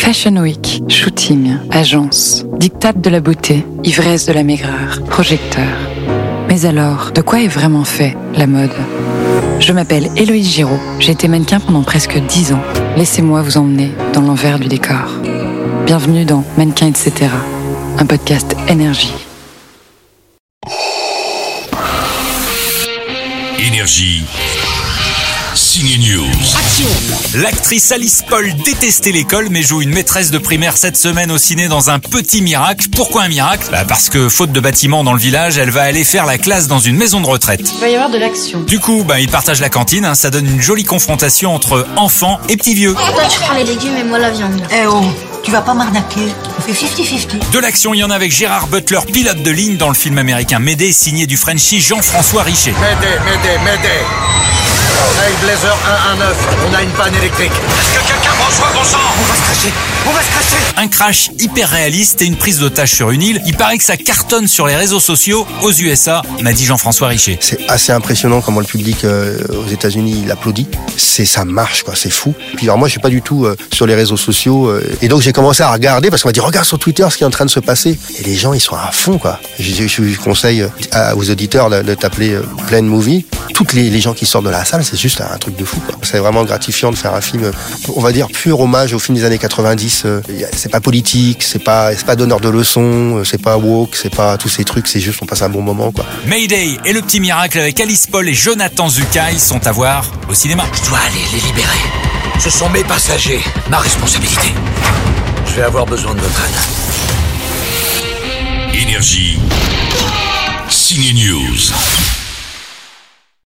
Fashion Week, shooting, agence, dictate de la beauté, ivresse de la maigreur, projecteur. Mais alors, de quoi est vraiment fait la mode? Je m'appelle Héloïse Giraud, j'ai été mannequin pendant presque 10 ans. Laissez-moi vous emmener dans l'envers du décor. Bienvenue dans Mannequin etc., un podcast énergie. Énergie. Signe News. L'actrice Alice Paul détestait l'école mais joue une maîtresse de primaire cette semaine au ciné dans un petit miracle. Pourquoi un miracle? Bah Parce que faute de bâtiment dans le village, elle va aller faire la classe dans une maison de retraite. Il va y avoir de l'action. Du coup, bah, ils partagent la cantine, hein. ça donne une jolie confrontation entre enfants et petits vieux. Toi, tu prends les légumes et moi la viande. Eh oh, tu vas pas m'arnaquer. On fait 50-50. De l'action, il y en a avec Gérard Butler, pilote de ligne dans le film américain Médée, signé du Frenchie Jean-François Richet. M'aider, m'aider, m'aider Hey Blazer 119, on a une panne électrique. Est-ce que quelqu'un François bon sang On va se cracher, on va se cracher Un crash hyper réaliste et une prise d'otage sur une île. Il paraît que ça cartonne sur les réseaux sociaux aux USA, m'a dit Jean-François Richet. C'est assez impressionnant comment le public euh, aux États-Unis il applaudit. C'est ça marche quoi, c'est fou. Puis alors moi je suis pas du tout euh, sur les réseaux sociaux euh, et donc j'ai commencé à regarder parce qu'on m'a dit regarde sur Twitter ce qui est en train de se passer et les gens ils sont à fond quoi. Je, je, je conseille à, aux auditeurs de, de t'appeler euh, Plain Movie. Toutes les, les gens qui sortent de la salle c'est juste un truc de fou quoi. C'est vraiment gratifiant de faire un film, on va dire pur hommage au film des années 90. euh, C'est pas politique, c'est pas c'est pas donneur de leçons, euh, c'est pas woke, c'est pas tous ces trucs, c'est juste on passe un bon moment quoi. Mayday et le petit miracle avec Alice Paul et Jonathan Zukai sont à voir au cinéma. Je dois aller les libérer. Ce sont mes passagers, ma responsabilité. Je vais avoir besoin de votre aide. Énergie. Signe News.